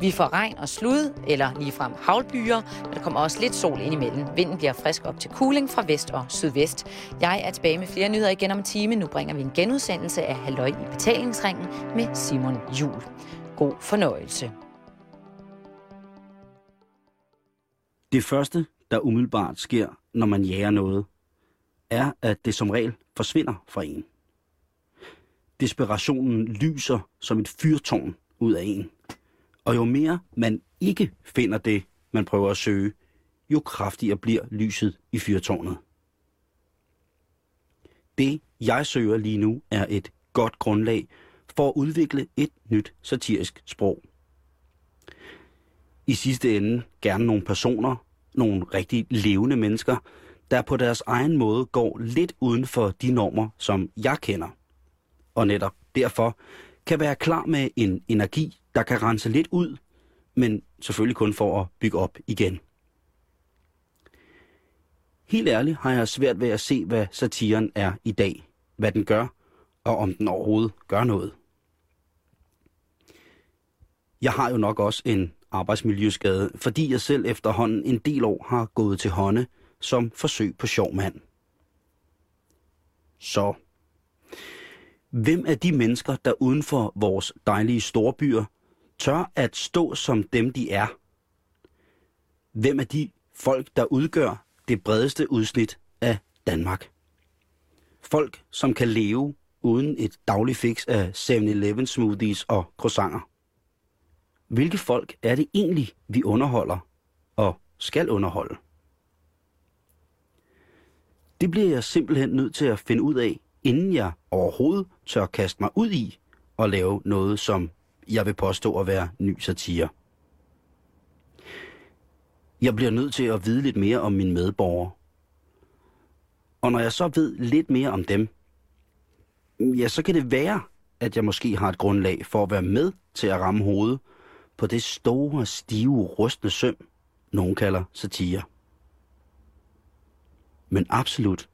Vi får regn og slud, eller ligefrem havlbyer, men der kommer også lidt sol ind imellem. Vinden bliver frisk op til cooling fra vest og sydvest. Jeg er tilbage med flere nyheder igen om en time. Nu bringer vi en genudsendelse af Halløj i betalingsringen med Simon Jul. God fornøjelse. Det første, der umiddelbart sker, når man jager noget, er, at det som regel forsvinder fra en. Desperationen lyser som et fyrtårn ud af en. Og jo mere man ikke finder det, man prøver at søge, jo kraftigere bliver lyset i fyrtårnet. Det, jeg søger lige nu, er et godt grundlag for at udvikle et nyt satirisk sprog. I sidste ende gerne nogle personer, nogle rigtig levende mennesker, der på deres egen måde går lidt uden for de normer, som jeg kender. Og netop derfor kan være klar med en energi, der kan rense lidt ud, men selvfølgelig kun for at bygge op igen. Helt ærligt har jeg svært ved at se, hvad satiren er i dag, hvad den gør, og om den overhovedet gør noget. Jeg har jo nok også en arbejdsmiljøskade, fordi jeg selv efterhånden en del år har gået til hånde som forsøg på sjov mand. Så, hvem er de mennesker, der uden for vores dejlige storbyer tør at stå som dem, de er? Hvem er de folk, der udgør det bredeste udsnit af Danmark? Folk, som kan leve uden et dagligt fix af 7-Eleven smoothies og croissanter. Hvilke folk er det egentlig, vi underholder og skal underholde? Det bliver jeg simpelthen nødt til at finde ud af, inden jeg overhovedet tør kaste mig ud i og lave noget, som jeg vil påstå at være ny satire. Jeg bliver nødt til at vide lidt mere om mine medborgere. Og når jeg så ved lidt mere om dem, ja, så kan det være, at jeg måske har et grundlag for at være med til at ramme hovedet på det store, stive, rustne søm, nogen kalder satire. Men absolut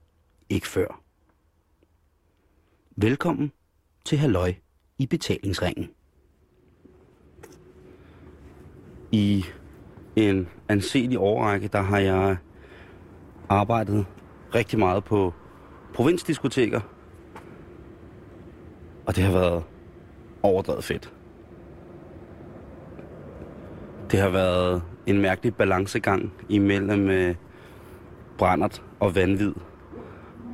ikke før. Velkommen til Halløj i betalingsringen. I en anselig årrække, der har jeg arbejdet rigtig meget på provinsdiskoteker. Og det har været overdrevet fedt. Det har været en mærkelig balancegang imellem øh, brændert og vanvid.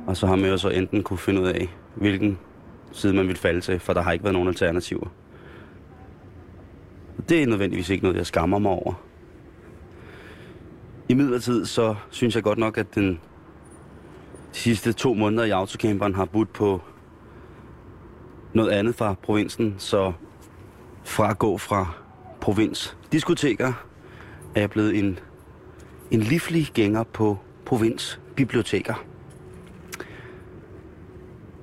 Og så har man jo så enten kunne finde ud af, hvilken side man vil falde til, for der har ikke været nogen alternativer. Det er nødvendigvis ikke noget, jeg skammer mig over. I midlertid så synes jeg godt nok, at den de sidste to måneder i autocamperen har budt på noget andet fra provinsen, så fra at gå fra provins diskoteker er jeg blevet en, en livlig gænger på provinsbiblioteker. biblioteker.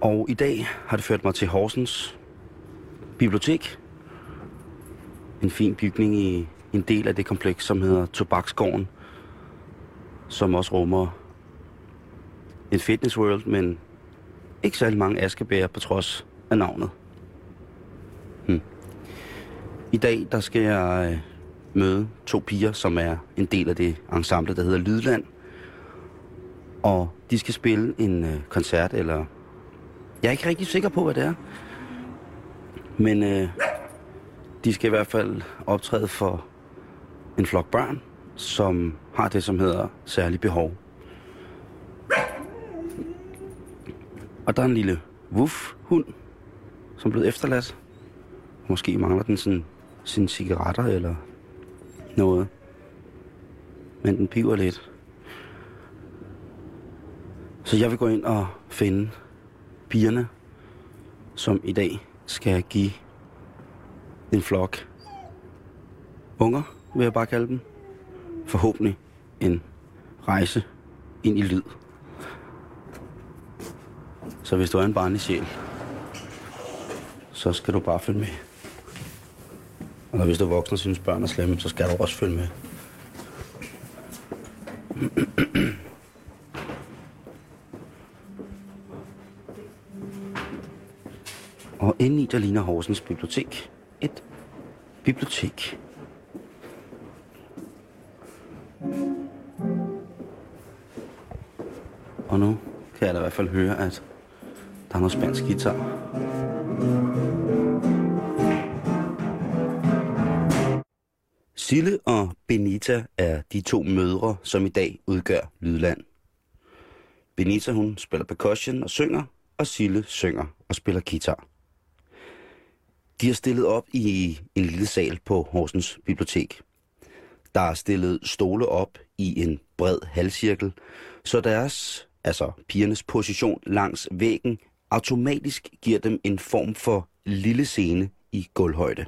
Og i dag har det ført mig til Horsens Bibliotek. En fin bygning i en del af det kompleks, som hedder Tobaksgården, som også rummer en fitness world, men ikke særlig mange askebæger på trods af navnet. Hmm. I dag der skal jeg øh, møde to piger, som er en del af det ensemble, der hedder Lydland. Og de skal spille en øh, koncert, eller... Jeg er ikke rigtig sikker på, hvad det er. Men øh, de skal i hvert fald optræde for en flok børn, som har det, som hedder særlig behov. Og der er en lille wuff-hund, som er blevet efterladt. Måske mangler den sådan, sine cigaretter eller noget. Men den piver lidt. Så jeg vil gå ind og finde pigerne, som i dag skal give en flok unger, vil jeg bare kalde dem. Forhåbentlig en rejse ind i lyd. Så hvis du er en barnlig sjæl, så skal du bare følge med. Og hvis du er voksen og synes, børn er slemme, så skal du også følge med. Og indeni der ligner Horsens Bibliotek et bibliotek. Og nu kan jeg da i hvert fald høre, at der er noget spansk guitar. Sille og Benita er de to mødre, som i dag udgør Lydland. Benita hun spiller percussion og synger, og Sille synger og spiller guitar. De har stillet op i en lille sal på Horsens Bibliotek. Der er stillet stole op i en bred halvcirkel, så deres, altså pigernes position langs væggen, automatisk giver dem en form for lille scene i gulvhøjde.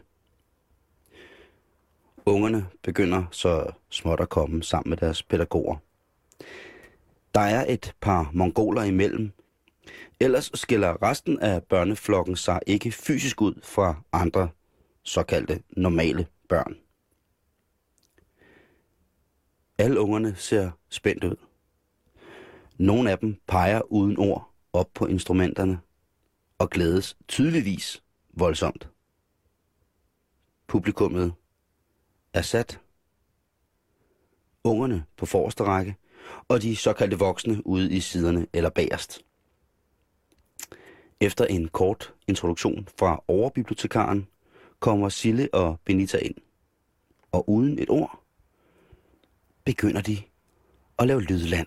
Ungerne begynder så småt at komme sammen med deres pædagoger. Der er et par mongoler imellem. Ellers skiller resten af børneflokken sig ikke fysisk ud fra andre såkaldte normale børn. Alle ungerne ser spændt ud. Nogle af dem peger uden ord op på instrumenterne og glædes tydeligvis voldsomt. Publikummet er sat. Ungerne på forreste række, og de såkaldte voksne ude i siderne eller bagerst. Efter en kort introduktion fra overbibliotekaren, kommer Sille og Benita ind. Og uden et ord, begynder de at lave lydland.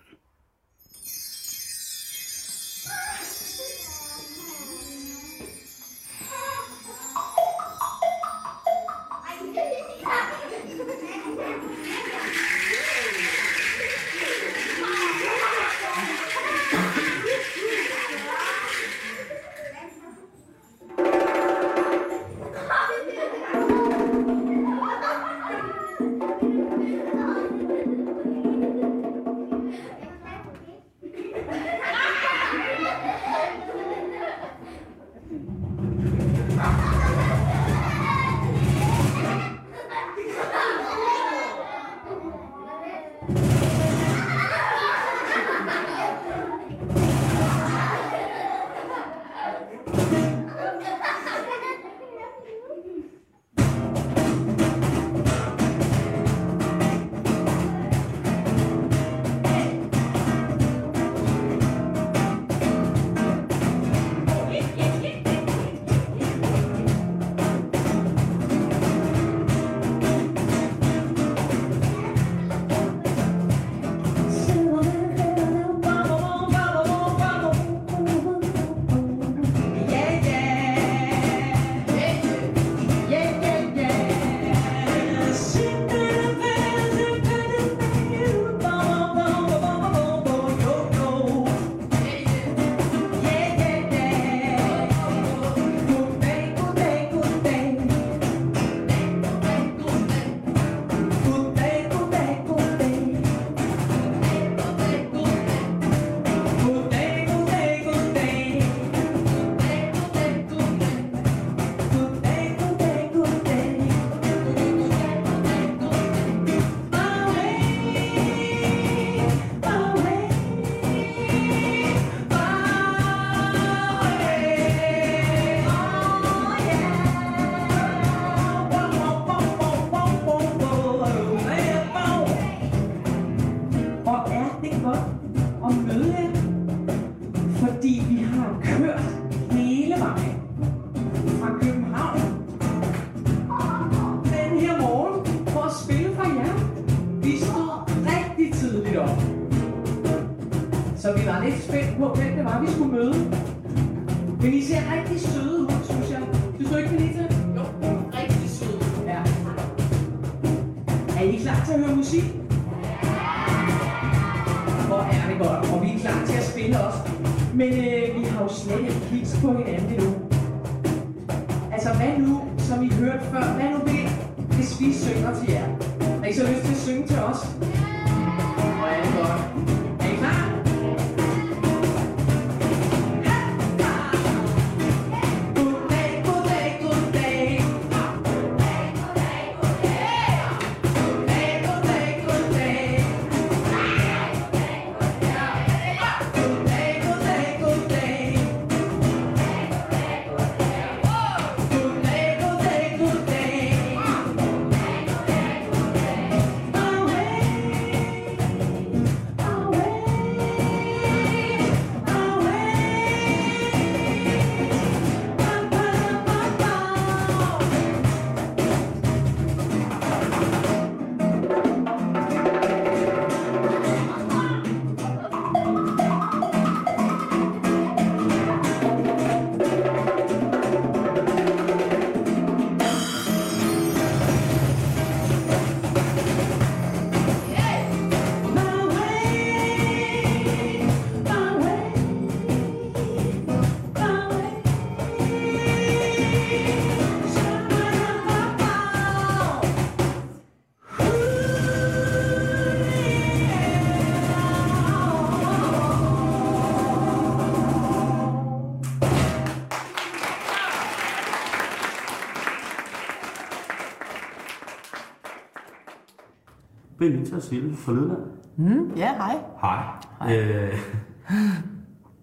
Benita Sille fra Lydland. Mm, ja, hej. Hej. Hej. Øh,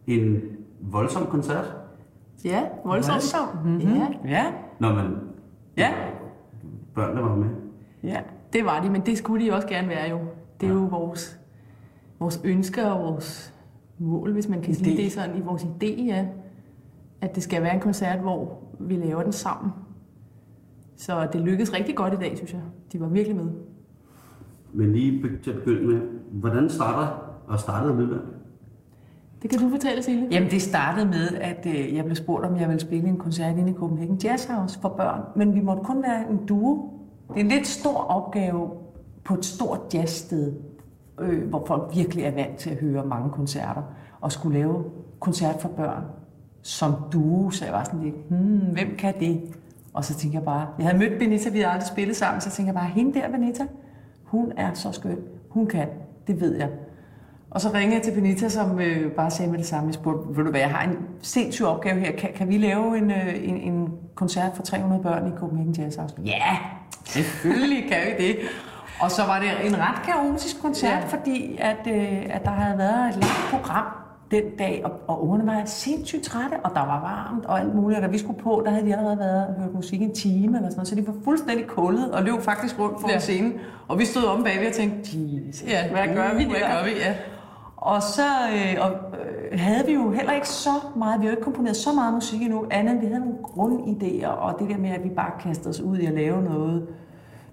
en voldsom koncert. Ja, voldsomt. Voldsom. Mm-hmm. Ja. ja. Nå, men... Ja. Børnene var med. Ja, det var de, men det skulle de også gerne være jo. Det er ja. jo vores, vores ønsker og vores mål, hvis man kan idé. sige det sådan, i vores idé, ja. At det skal være en koncert, hvor vi laver den sammen. Så det lykkedes rigtig godt i dag, synes jeg. De var virkelig med. Men lige til at begynde med, hvordan starter og startede Lydland? Det kan du fortælle, Silje. Jamen, det startede med, at øh, jeg blev spurgt, om jeg ville spille en koncert inde i Copenhagen Jazz House for børn. Men vi måtte kun være en duo. Det er en lidt stor opgave på et stort jazzsted, øh, hvor folk virkelig er vant til at høre mange koncerter, og skulle lave koncert for børn som duo. Så jeg var sådan lidt, hmm, hvem kan det? Og så tænkte jeg bare, jeg havde mødt Benita, vi havde aldrig spillet sammen, så tænkte jeg bare, hende der, Benita, hun er så skøn. Hun kan, det ved jeg. Og så ringede jeg til Benita, som øh, bare sagde med det samme. Jeg spurgte, vil du hvad, jeg har en sindssyg opgave her. Kan, kan vi lave en, øh, en, en koncert for 300 børn i Copenhagen Jazz House? Ja, selvfølgelig kan vi det. Og så var det en ret kaotisk koncert, ja. fordi at, øh, at der havde været et langt program den dag, og, og ungerne var sindssygt trætte, og der var varmt og alt muligt, og da vi skulle på, der havde de allerede været og hørt musik en time eller sådan noget, så de var fuldstændig kullet og løb faktisk rundt for ja. scenen, og vi stod om bagved og tænkte, Jesus, ja, hvad gør vi, hvad gør vi, ja. Og så øh, og, øh, havde vi jo heller ikke så meget, vi har jo ikke komponeret så meget musik endnu, andet end vi havde nogle grundidéer, og det der med, at vi bare kastede os ud i at lave noget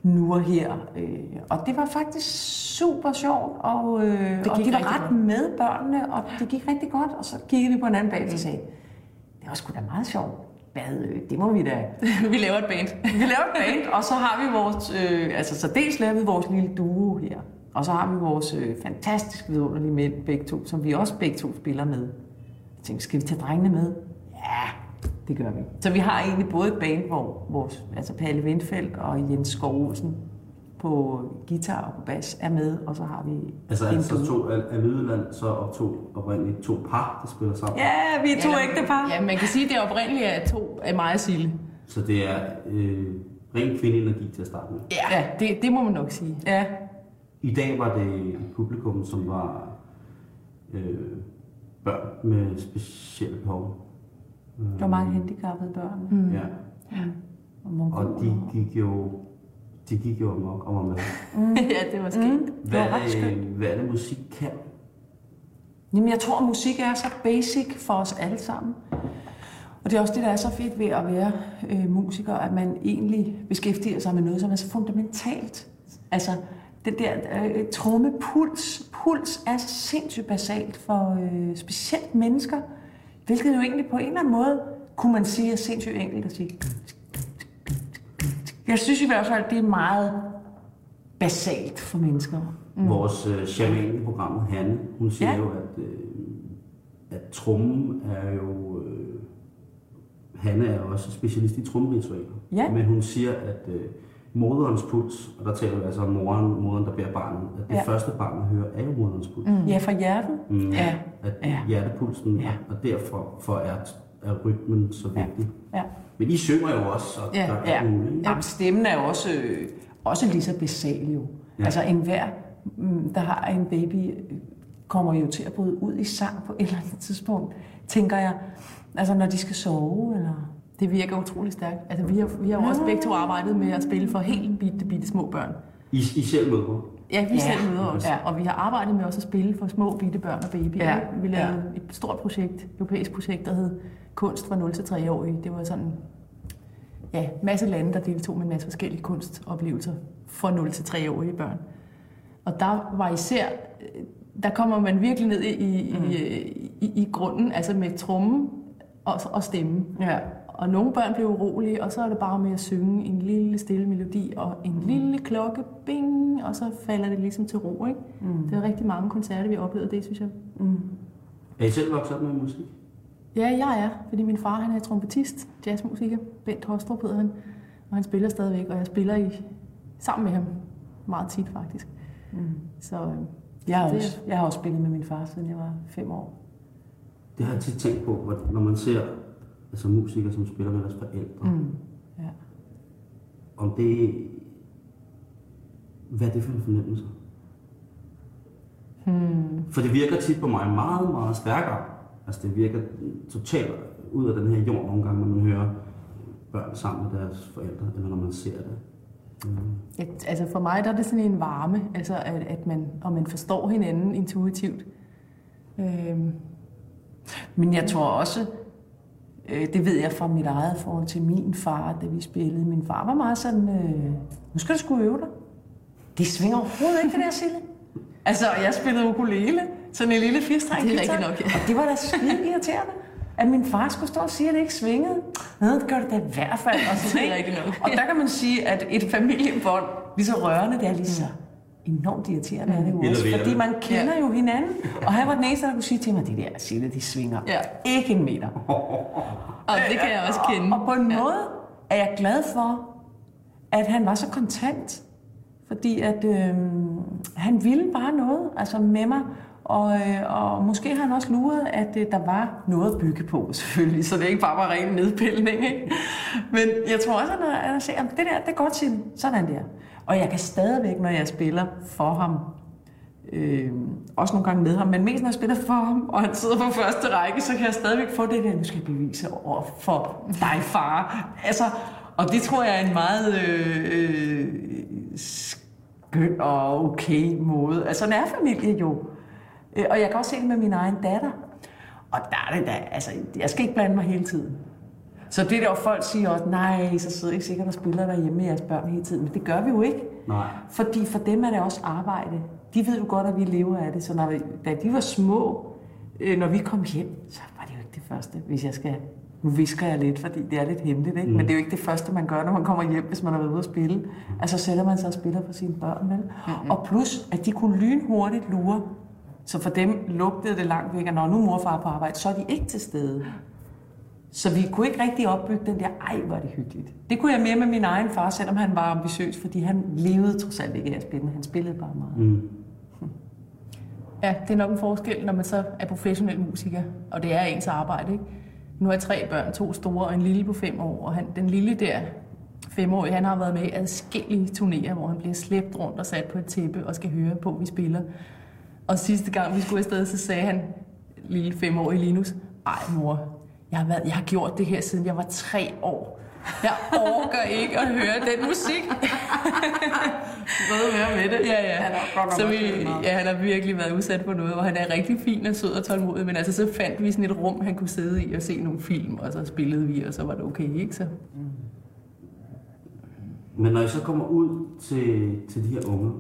nu og her. Øh, og det var faktisk super sjovt, og, øh, det og de var ret godt. med børnene, og det gik rigtig godt, og så kiggede vi på en anden bag og sagde, det var sgu da meget sjovt. Hvad, øh, det må vi da. vi laver et band. vi laver et band, og så har vi vores, øh, altså så dels laver vi vores lille duo her, og så har vi vores øh, fantastisk vidunderlige mænd begge to, som vi også begge to spiller med. Jeg tænkte, skal vi tage drengene med? Ja, det gør vi. Så vi har egentlig både et band, hvor vores, altså Palle Vindfeldt og Jens Skov Olsen på guitar og på bas er med, og så har vi Altså er så to af Lydland så og to oprindeligt to par, der spiller sammen? Ja, vi er to ja, ægte par. Ja, man kan sige, at det oprindeligt er to af mig og Sille. Så det er øh, ren kvindeenergi til at starte med? Ja, ja det, det må man nok sige. Ja. I dag var det et publikum, som var øh, børn med specielle behov. Der var mange handicappede børn. Mm. Ja. Mm. Og, og de gik jo de gik jo amok og var med. Mm. ja, det var skægt. Mm. Hvad, det var ret skønt. hvad er det, musik kan? Jamen, jeg tror, at musik er så basic for os alle sammen. Og det er også det, der er så fedt ved at være øh, musiker, at man egentlig beskæftiger sig med noget, som er så fundamentalt. Altså, den der øh, trommepuls, puls er sindssygt basalt for øh, specielt mennesker, hvilket jo egentlig på en eller anden måde, kunne man sige, er sindssygt enkelt at sige. Jeg synes i hvert fald, det er meget basalt for mennesker. Mm. Vores øh, shaman i programmet, Hanne, hun siger ja. jo, at, øh, at trummen er jo... Øh, Hanne er også specialist i trummeritualer. Ja. Men hun siger, at øh, moderens puls, og der taler vi altså om moren, moderen, der bærer barnet, at det ja. første barnet hører, er jo moderens puls. Mm. Ja, fra hjertet. Mm, ja. At ja. hjertepulsen, ja. og derfor for er, er rytmen så vigtig. Ja. Ja. Men I synger jo også, og ja. der er ja. muligt. Jamen, stemmen er jo også, øh, også lige så basal jo. Ja. Altså enhver, mm, der har en baby, kommer jo til at bryde ud i sang på et eller andet tidspunkt, tænker jeg. Altså når de skal sove, eller... Det virker utrolig stærkt. Altså, vi har, vi har jo også begge to arbejdet med at spille for helt bitte, bitte små børn. I, I selv møder? Ja, vi ja. selv møder også. Ja. Og vi har arbejdet med også at spille for små bitte børn og babyer. Ja. Vi lavede ja. et stort projekt, europæisk projekt, der hed Kunst fra 0 til 3 år. Det var sådan ja, masse lande, der deltog med en masse forskellige kunstoplevelser for 0 til 3 årige børn. Og der var især, der kommer man virkelig ned i, i, mm. i, i, i grunden, altså med trummen og, og stemme. Ja. Og nogle børn bliver urolige, og så er det bare med at synge en lille stille melodi og en mm. lille klokke, bing, og så falder det ligesom til ro. Ikke? Mm. Det er rigtig mange koncerter, vi har oplevet det, synes jeg. Mm. Er I selv vokset op med musik? Ja, jeg er, fordi min far han er trompetist, jazzmusiker. Bent Hostrup hedder han, og han spiller stadigvæk, og jeg spiller i, sammen med ham meget tit faktisk. Mm. Så øh, jeg har, også, jeg har også spillet med min far, siden jeg var fem år. Det har jeg tit tænkt på, når man ser altså musikere, som spiller med deres forældre. Mm. Ja. Om det hvad er det for en fornemmelse? Hmm. For det virker tit på mig meget, meget stærkere. Altså det virker totalt ud af den her jord nogle gange, når man hører børn sammen med deres forældre, eller når man ser det. Mm. Et, altså for mig der er det sådan en varme, altså at, at man, og man forstår hinanden intuitivt. Øhm. Men jeg tror også, det ved jeg fra mit eget forhold til min far, da vi spillede. Min far var meget sådan, øh, nu skal du sgu øve dig. Det svinger overhovedet ikke, det der, Sille. Altså, jeg spillede ukulele, sådan en lille firstreng Det er nok, ja. Og det var da skide irriterende, at min far skulle stå og sige, at det ikke svingede. Nå, det gør det da i hvert fald. Og, sådan, Det er nok. og der kan man sige, at et familiebånd, lige så rørende, det er lige så enormt irriterende er det jo også, fordi man kender jo hinanden. Og han var den eneste, der kunne sige til mig, det der Sille, de svinger Ja. ikke en meter. Og det kan jeg også kende. Og, og på en måde er jeg glad for, at han var så kontant. Fordi at øh, han ville bare noget altså med mig. Og, øh, og måske har han også luret, at øh, der var noget at bygge på, selvfølgelig. Så det ikke bare var ren nedpilning. Ikke? Men jeg tror også, at han han set, at det der, det er godt til sådan der. Og jeg kan stadigvæk, når jeg spiller for ham, Øh, også nogle gange med ham, men mest når jeg spiller for ham, og han sidder på første række, så kan jeg stadigvæk få det der, nu skal jeg bevise over for dig, far. Altså, og det tror jeg er en meget øh, øh, skøn og okay måde. Altså, han er familie jo. Øh, Og jeg kan også se det med min egen datter. Og der er det da, altså, jeg skal ikke blande mig hele tiden. Så det der, folk siger også, nej, så sidder I sikkert og spiller derhjemme med jeres børn hele tiden. Men det gør vi jo ikke. Nej. Fordi for dem er det også arbejde. De ved jo godt, at vi lever af det. Så når vi, da de var små, øh, når vi kom hjem, så var det jo ikke det første, hvis jeg skal... Nu visker jeg lidt, fordi det er lidt hemmeligt, ikke? Mm. men det er jo ikke det første, man gør, når man kommer hjem, hvis man har været ude at spille. Altså sætter man sig og spiller for sine børn, vel? Mm-hmm. Og plus, at de kunne lynhurtigt lure. Så for dem lugtede det langt væk, at når nu mor og far er på arbejde, så er de ikke til stede. Så vi kunne ikke rigtig opbygge den der, ej, hvor det hyggeligt. Det kunne jeg mere med min egen far, selvom han var ambitiøs, fordi han levede trods alt ikke af at spille, men han spillede bare meget. Mm. Ja, det er nok en forskel, når man så er professionel musiker, og det er ens arbejde. Ikke? Nu har jeg tre børn, to store og en lille på fem år, og han, den lille der, femårige, han har været med i adskillige turnéer, hvor han bliver slæbt rundt og sat på et tæppe og skal høre på, at vi spiller. Og sidste gang vi skulle afsted, så sagde han, lille femårige Linus, ej mor, jeg har, været, jeg har gjort det her siden jeg var tre år. Jeg orker ikke at høre den musik. Ved at med det. Ja, ja. Han så vi, ja, han har virkelig været udsat for noget, og han er rigtig fin og sød og tålmodig, men altså så fandt vi sådan et rum, han kunne sidde i og se nogle film, og så spillede vi, og så var det okay, ikke så? Men når I så kommer ud til, til de her unge,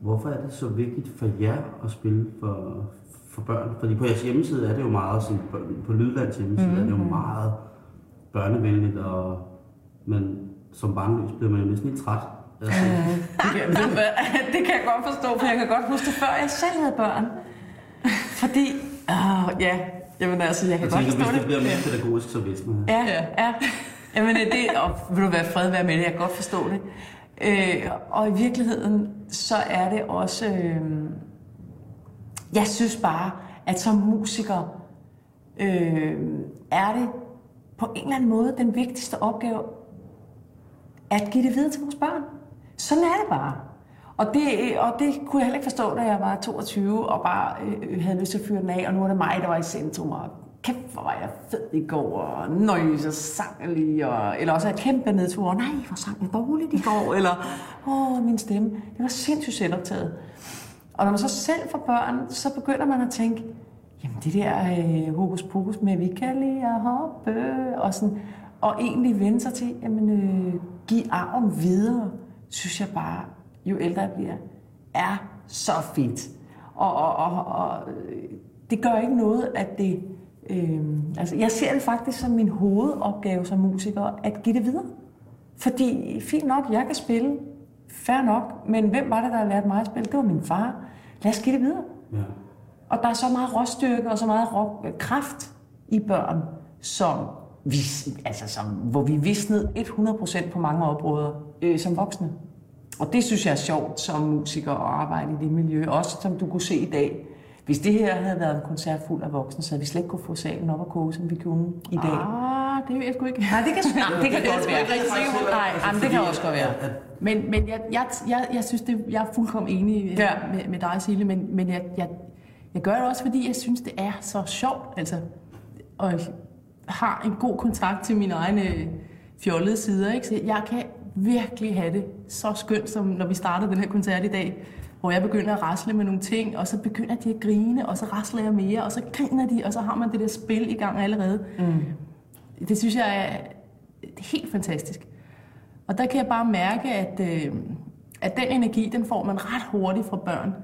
hvorfor er det så vigtigt for jer at spille for, for børn? Fordi på jeres hjemmeside er det jo meget, sådan, på, på Lydlands hjemmeside mm-hmm. er det jo meget børnevenligt, og, men som barnløs bliver man jo næsten lidt træt. Altså, Det kan, det kan jeg godt forstå, for jeg kan godt huske det, før jeg selv havde børn. Fordi, åh, ja, jamen altså, jeg kan jeg godt tænker, forstå hvis det det. bliver mere pædagogisk, så vidste man. Ja, ja. ja. Jamen, øh, det, og vil du være fred være med det, jeg kan godt forstå det. Øh, og i virkeligheden, så er det også... Øh, jeg synes bare, at som musiker øh, er det på en eller anden måde den vigtigste opgave at give det videre til vores børn. Sådan er det bare. Og det, og det kunne jeg heller ikke forstå, da jeg var 22 og bare øh, øh, havde lyst til at fyre den af, og nu er det mig, der var i centrum, og kæft, hvor var jeg fed i går, og nøjes og sang jeg lige, og, eller også et kæmpe nedtur, og nej, hvor sang jeg dårligt i går, eller åh, min stemme. Det var sindssygt selvoptaget. Og når man så selv får børn, så begynder man at tænke, jamen det der øh, hokus pokus med, vi kan lige at hoppe, og, sådan, og egentlig vende sig til, jamen øh, give arven videre, synes jeg bare, jo ældre jeg bliver, er så fedt. Og, og, og, og øh, det gør ikke noget, at det... Øh, altså, jeg ser det faktisk som min hovedopgave som musiker, at give det videre. Fordi, fint nok, jeg kan spille, fair nok, men hvem var det, der lærte mig at spille? Det var min far. Lad os give det videre. Ja. Og der er så meget råstyrke og så meget rå, kraft i børn, som vi, altså som, hvor vi visnede 100% på mange områder øh, som voksne. Og det synes jeg er sjovt som musiker at arbejde i det miljø. Også som du kunne se i dag. Hvis det her havde været en koncert fuld af voksne, så havde vi slet ikke kunne få salen op og koge, som vi kunne i dag. Ah, det ved jeg sgu ikke. Nej, det kan, nej, det kan godt være. Nej, jamen, det kan også godt være. Men, men jeg, jeg, jeg, jeg synes, det, jeg er fuldkommen enig øh, Ja. med, med dig, Sille, men, men jeg, jeg, jeg gør det også, fordi jeg synes, det er så sjovt. Altså, og jeg har en god kontakt til mine egne øh, fjollede sider. Ikke? Så jeg kan virkelig have det så skønt, som når vi starter den her koncert i dag, hvor jeg begynder at rasle med nogle ting, og så begynder de at grine, og så rasler jeg mere, og så griner de, og så har man det der spil i gang allerede. Mm. Det synes jeg er, helt fantastisk. Og der kan jeg bare mærke, at, øh, at den energi, den får man ret hurtigt fra børn.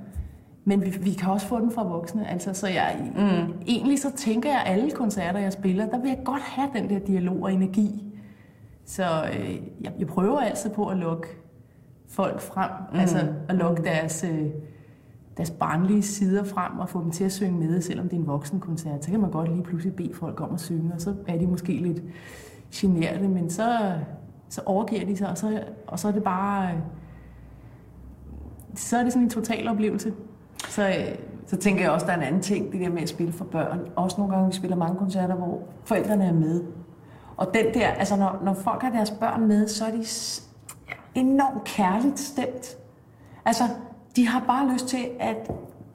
Men vi, vi kan også få den fra voksne. Altså, så jeg, mm. egentlig så tænker jeg, at alle koncerter, jeg spiller, der vil jeg godt have den der dialog og energi. Så øh, jeg, jeg prøver altid på at lukke folk frem. Mm. Altså at lukke deres, øh, deres barnlige sider frem og få dem til at synge med, selvom det er en voksenkoncert. Så kan man godt lige pludselig bede folk om at synge, og så er de måske lidt generte, men så, så overgiver de sig, og så, og så er det bare... Øh, så er det sådan en total oplevelse. Så, øh, Så tænker jeg også, at der er en anden ting, det der med at spille for børn. Også nogle gange, vi spiller mange koncerter, hvor forældrene er med. Og den der, altså når, når folk har deres børn med, så er de enormt kærligt stemt. Altså, de har bare lyst til, at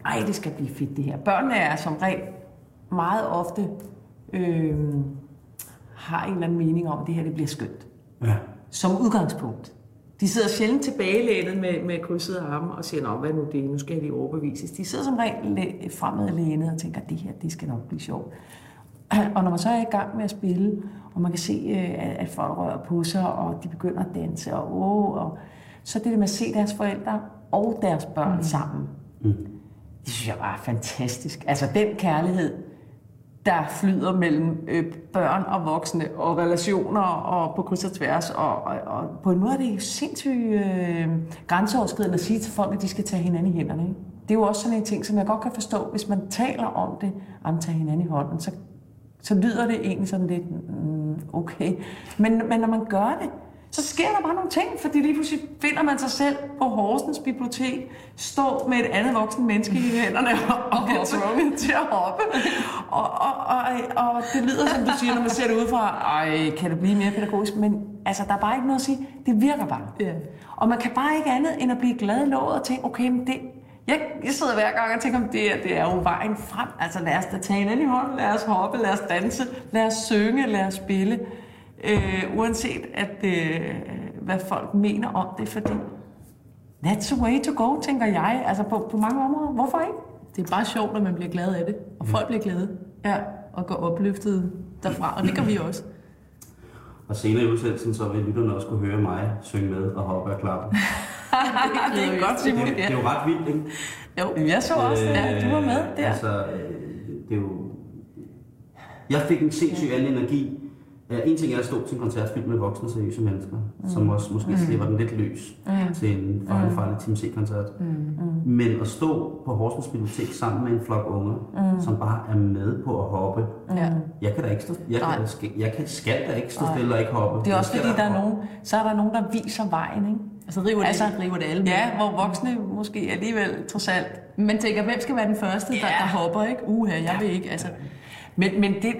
ej, det skal blive fedt det her. Børnene er som regel meget ofte øh, har en eller anden mening om, at det her det bliver skønt. Ja. Som udgangspunkt. De sidder sjældent tilbagelænet med, med krydsede arme og siger, Nå, hvad nu det, nu skal de overbevises. De sidder som regel læ- fremadlænet og tænker, det her, det skal nok blive sjovt. Og når man så er i gang med at spille, og man kan se, øh, at at folk rører på sig, og de begynder at danse, og, åh, og så det der med at se deres forældre og deres børn mm. sammen, Mm. det synes jeg bare er fantastisk. Altså den kærlighed, der flyder mellem øh, børn og voksne, og relationer, og på kryds og tværs. Og, og, og på en måde er det jo sindssygt øh, grænseoverskridende at sige til folk, at de skal tage hinanden i hænderne. Ikke? Det er jo også sådan en ting, som jeg godt kan forstå, hvis man taler om det, om at tage hinanden i hånden, så, så lyder det egentlig sådan lidt, mm, okay. Men, men når man gør det, så sker der bare nogle ting, fordi lige pludselig finder man sig selv på Horsens Bibliotek, stå med et andet voksen menneske i hænderne og, og bliver tvunget til at hoppe. Og, og, og, og det lyder, som du siger, når man ser det udefra, ej, kan det blive mere pædagogisk? Men altså, der er bare ikke noget at sige. Det virker bare. Ja. Og man kan bare ikke andet end at blive glad i låget og tænke, okay, men det, jeg, jeg sidder hver gang og tænker, det, er- det er jo vejen frem. Altså lad os da tage hinanden i hånden, lad os hoppe, lad os danse, lad os synge, lad os spille. Øh, uanset at, øh, hvad folk mener om det, fordi that's the way to go, tænker jeg. Altså på, på mange områder. Hvorfor ikke? det er bare sjovt, at man bliver glad af det. Og folk bliver glade Ja. og går opløftet derfra, og det gør vi også. Og senere i udsendelsen, så vil lytterne også kunne høre mig synge med og hoppe og klappe. det er godt, Det, Simon. det er jo ret vildt, ikke? Jo, Jeg så også, ja, du var med der. Altså, øh, det er jo... Jeg fik en sindssyg anden energi. Øh, En ting er at stå til en koncert fyldt med voksne, seriøse mennesker, mm. som også måske slipper den lidt løs mm. til en farlig, farlig Team C-koncert. Mm. Men at stå på Horsens Bibliotek sammen med en flok unge, mm. som bare er med på at hoppe. Ja. Jeg kan da ikke stå, jeg kan, da skal, jeg kan, skal da ikke stå stille og ikke hoppe. Det er også fordi, der er nogen, så er der nogen, der viser vejen, ikke? Altså river det, Altså, river det alle med. Ja, hvor voksne måske alligevel trods alt. Man tænker, hvem skal være den første, der, Ja. der hopper, ikke? Uha, jeg vil ikke. Altså, Men, men det,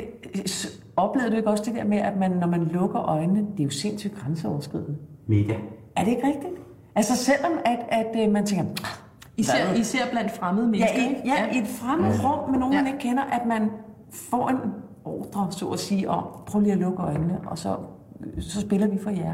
oplevede du ikke også det der med, at man, når man lukker øjnene, det er jo sindssygt grænseoverskridende. Mega. Er det ikke rigtigt? Altså selvom at, at øh, man tænker, især, Hvad? især blandt fremmede ja, mennesker. i, ikke? ja, i et fremmed rum med nogen, Ja. man ikke kender, at man får en ordre, så at sige, om prøv lige at lukke øjnene, og så, så spiller vi for jer.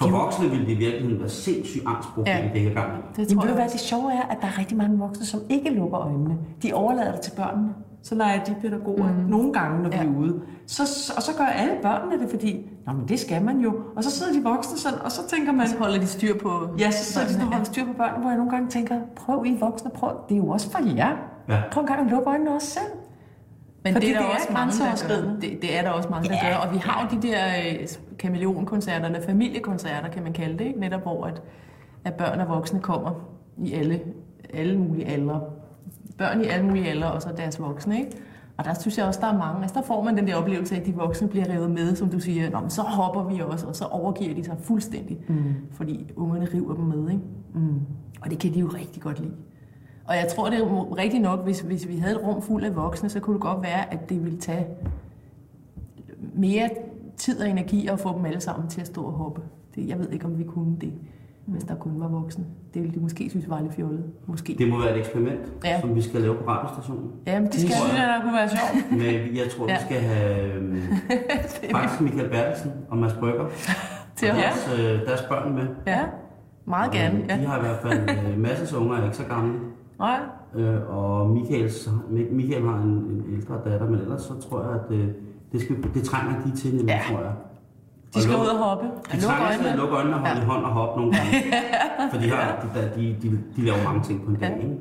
For voksne ville det i virkeligheden være sindssygt angstproblem, Ja. ja. det her gang. Det Jamen, tror ved du jeg hvad, også. det sjove er, at der er rigtig mange voksne, som ikke lukker øjnene. De overlader det til børnene. Så leger de pædagoger mm. nogle gange, når vi Ja. er ude. Så, og så gør alle børnene det, fordi, Nå, men det skal man jo. Og så sidder de voksne sådan, og så tænker man, Så holder de styr på... ja, så sidder de og holder styr på børnene, hvor jeg nogle gange tænker, prøv I voksne, prøv, det er jo også for jer. Ja. Prøv en gang at lukke øjnene også selv. Men Fordi det er der det er også mange, der gør. Det, det er der også mange, der Ja. gør. Og vi har jo de der øh, kameleonkoncerterne, familiekoncerter, kan man kalde det, ikke? Netop hvor at, at børn og voksne kommer i alle, alle mulige aldre. Børn i alle mulige aldre, og så deres voksne, ikke? Og der synes jeg også, der er mange. Altså, der får man den der oplevelse af, at de voksne bliver revet med, som du siger. Nå, men så hopper vi også, og så overgiver de sig fuldstændig. Mm. Fordi ungerne river dem med, ikke? Mm. Og det kan de jo rigtig godt lide. Og jeg tror, det er rigtigt nok, hvis, hvis vi havde et rum fuld af voksne, så kunne det godt være, at det ville tage mere tid og energi at få dem alle sammen til at stå og hoppe. Det, jeg ved ikke, om vi kunne det, hvis der kun var voksne. Det ville de måske synes var lidt fjollet. Måske. Det må være et eksperiment, Ja. som vi skal lave på radiostationen. Jamen, det Det skal synes jeg, der kunne være sjovt. Men jeg tror, Ja. vi skal have øhm, faktisk Michael Bertelsen og Mads Brygger til og deres, øh, deres børn med. Ja, meget gerne. Og, øh, De Ja. har i hvert fald øh, masser af unger, er ikke så gamle. Nej. Øh, og Michaels, Michael har en, en ældre datter, men ellers så tror jeg, at øh, det, skal, det trænger de til nemlig, Ja. tror jeg. De skal luk- ud og hoppe. De Luk trænger til øjnene. at lukke øjnene og holde ja. i hånd og hoppe nogle gange. For de, har, de, de, de, de laver mange ting på en dag. Ikke?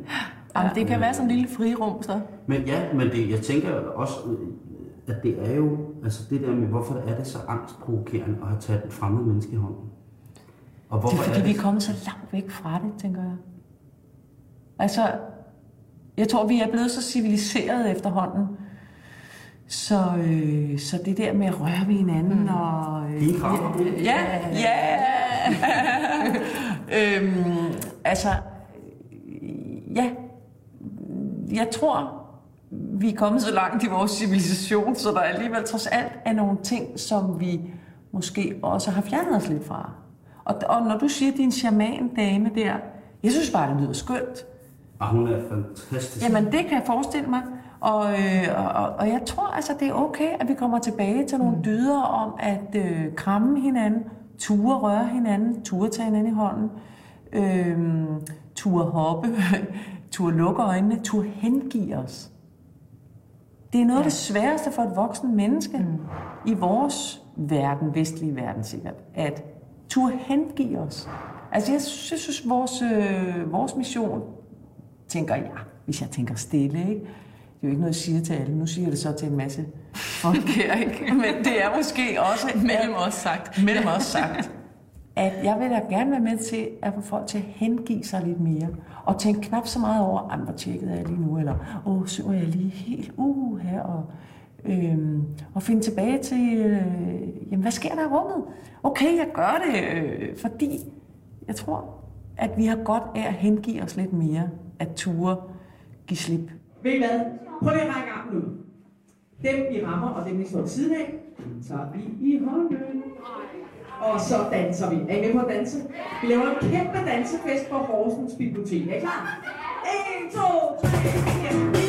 Jamen, det kan være sådan en lille frirum, så. Men ja, men det, jeg tænker også, at det er jo, altså det der med, hvorfor er det så angstprovokerende at have taget et fremmed menneske i hånden? Og Det hvorfor er fordi, vi er kommet så langt væk fra det, tænker jeg. Altså, jeg tror, vi er blevet så civiliseret efterhånden. Så, øh, så det der med at røre ved hinanden mm. og... Øh, Dine krammer? Ja, ja. øhm, altså, ja. Jeg tror, vi er kommet så langt i vores civilisation, så der alligevel trods alt er nogle ting, som vi måske også har fjernet os lidt fra. Og, og når du siger, din shaman dame der, jeg synes bare, det lyder skønt. Og hun er fantastisk. Jamen, det kan jeg forestille mig. Og, øh, og, og jeg tror altså, det er okay, at vi kommer tilbage til nogle dyder om at øh, kramme hinanden, ture røre hinanden, ture tage hinanden i hånden, øh, ture hoppe, ture lukke øjnene, ture hengive os. Det er noget af det sværeste for et voksen menneske mm. i vores verden, vestlige verden sikkert, at turde hengive os. Altså jeg synes, jeg synes vores, øh, vores mission, tænker jeg, hvis jeg tænker stille, ikke? Det er jo ikke noget, jeg siger til alle. Nu siger jeg det så til en masse folk her, ikke? Men det er måske også Mellem os sagt. mellem os sagt, at jeg vil da gerne være med til at få folk til at hengive sig lidt mere. Og tænke knap så meget over, "Ej, hvor tjekket er jeg lige nu, eller åh, synger jeg lige helt uh her, og, øhm, og finde tilbage til, øh, jamen hvad sker der i rummet? Okay, jeg gør det, øh, fordi jeg tror, at vi har godt af at hengive os lidt mere, at ture give slip. Ved I hvad? Prøv lige at række armen ud. Dem I rammer, og dem I står siden af, tager vi i hånden. Og så danser vi. Er I med på at danse? Vi laver en kæmpe dansefest på Horsens Bibliotek. Er I klar? 1, 2, 3, 4.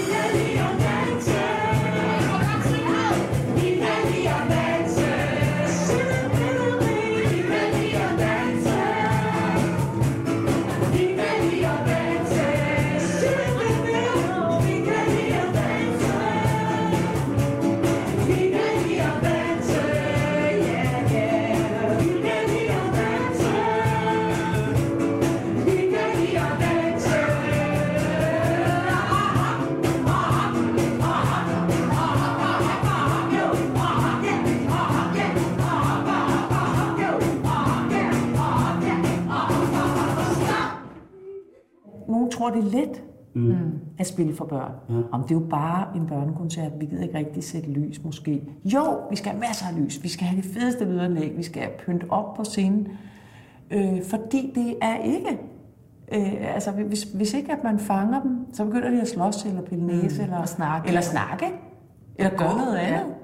Nogle tror, det er let mm. at spille for børn. Ja. Om det er jo bare en børnekoncert. Vi gider ikke rigtig sætte lys, måske. Jo, vi skal have masser af lys. Vi skal have det fedeste lydanlæg. Vi skal pynte op på scenen. Øh, fordi det er ikke... Øh, altså, hvis, hvis ikke at man fanger dem, så begynder de at slås eller pille næse. Eller, og snakke. Eller snakke. Eller gøre noget andet.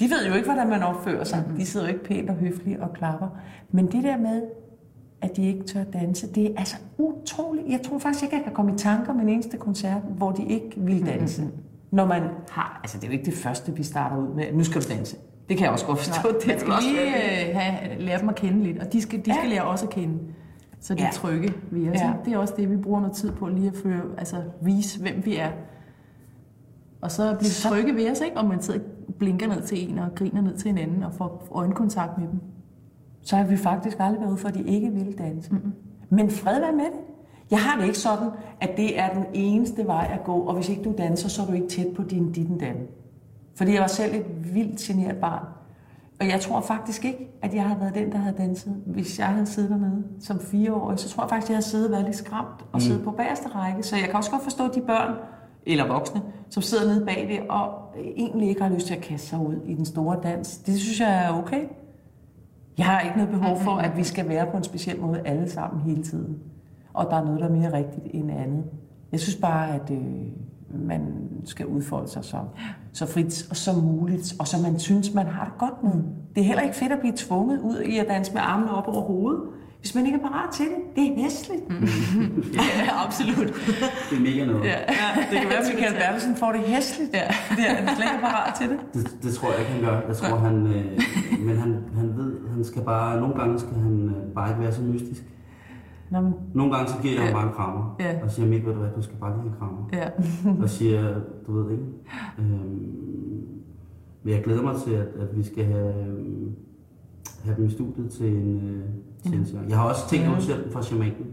De ved jo ikke, hvordan man opfører sig. De sidder jo ikke pænt og høfligt og klapper. Men det der med, at de ikke tør danse, det er altså utroligt. Jeg tror faktisk ikke, jeg kan komme i tanker om en eneste koncert, hvor de ikke vil danse. Når man har, altså det er jo ikke det første, vi starter ud med, nu skal du danse. Det kan jeg også godt forstå. Man det skal lige øh, have, lære dem at kende lidt, og de skal, de skal Ja. lære os at kende, så de er Ja. trygge ved os. Ja. Ja. Det er også det, vi bruger noget tid på, lige at føre, altså, vise, hvem vi er. Og så blive Så- trygge ved os, ikke? Og man sidder og blinker ned til en og griner ned til en anden og får øjenkontakt med dem. Så har vi faktisk aldrig været ude for, at de ikke vil danse. Mm-hmm. Men fred være med det. Jeg har det ikke sådan, at det er den eneste vej at gå, og hvis ikke du danser, så er du ikke tæt på din ditten dan. Fordi jeg var selv et vildt generet barn. Og jeg tror faktisk ikke, at jeg havde været den, der havde danset. Hvis jeg havde siddet dernede som fireårig, så tror jeg faktisk, at jeg havde siddet og været lidt skræmt og siddet på bagerste række. Så jeg kan også godt forstå de børn, eller voksne, som sidder nede bag det, og egentlig ikke har lyst til at kaste sig ud i den store dans. Det synes jeg er okay. Jeg har ikke noget behov for, at vi skal være på en speciel måde alle sammen hele tiden. Og der er noget, der er mere rigtigt end andet. Jeg synes bare, at øh, man skal udfolde sig så, så frit og som muligt, og så man synes, man har det godt med. Det er heller ikke fedt at blive tvunget ud i at danse med armene op over hovedet, hvis man ikke er parat til det. Det er hæsligt. ja, absolut. Det er mega noget. Ja, det kan være, at Michael Bertelsen får det hæsligt. Ja. Det er han slet ikke parat til det. Det, det tror jeg ikke, han gør. Jeg tror, han, øh, men han, han ved, han skal bare, nogle gange skal han øh, bare ikke være så mystisk. Nå, men, Nogle gange så giver jeg ham Ja. bare en krammer, Ja. og siger, Mikkel, ved du hvad, du skal bare lige have en krammer. ja. og siger, du ved ikke. Øhm, men jeg glæder mig til, at, at vi skal have, øhm, have dem i studiet til en, øh, til en sang. Jeg har også tænkt at udsætte dem fra shamanen.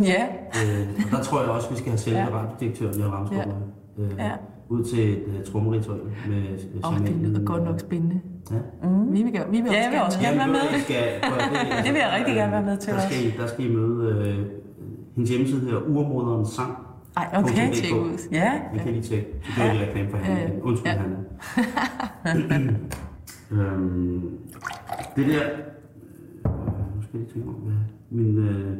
ja. Øh, og der tror jeg også, vi skal have selve Ja. ja. radiodirektøren, Jørgen Ramsgaard, Ja. øh, Ja. Ud til et uh, trommeritual med øh, Åh, oh, det lyder godt nok spændende. Ja. Mm. Vi vil, gøre- vi vil Ja, jeg vil også gerne være med. I skal, det, Det vil jeg rigtig gerne være med til der også. skal, I, der skal I møde, øh, hendes hjemmeside hedder Urmoderens Sang. Ej, okay. Tjek ud. Ja. Vi kan lige tjekke. Gør jeg lige reklame for hende. Ja, ja. Undskyld, Ja. Hanne. øhm, det der... Øh, nu skal jeg lige tænke om, hvad min, øh,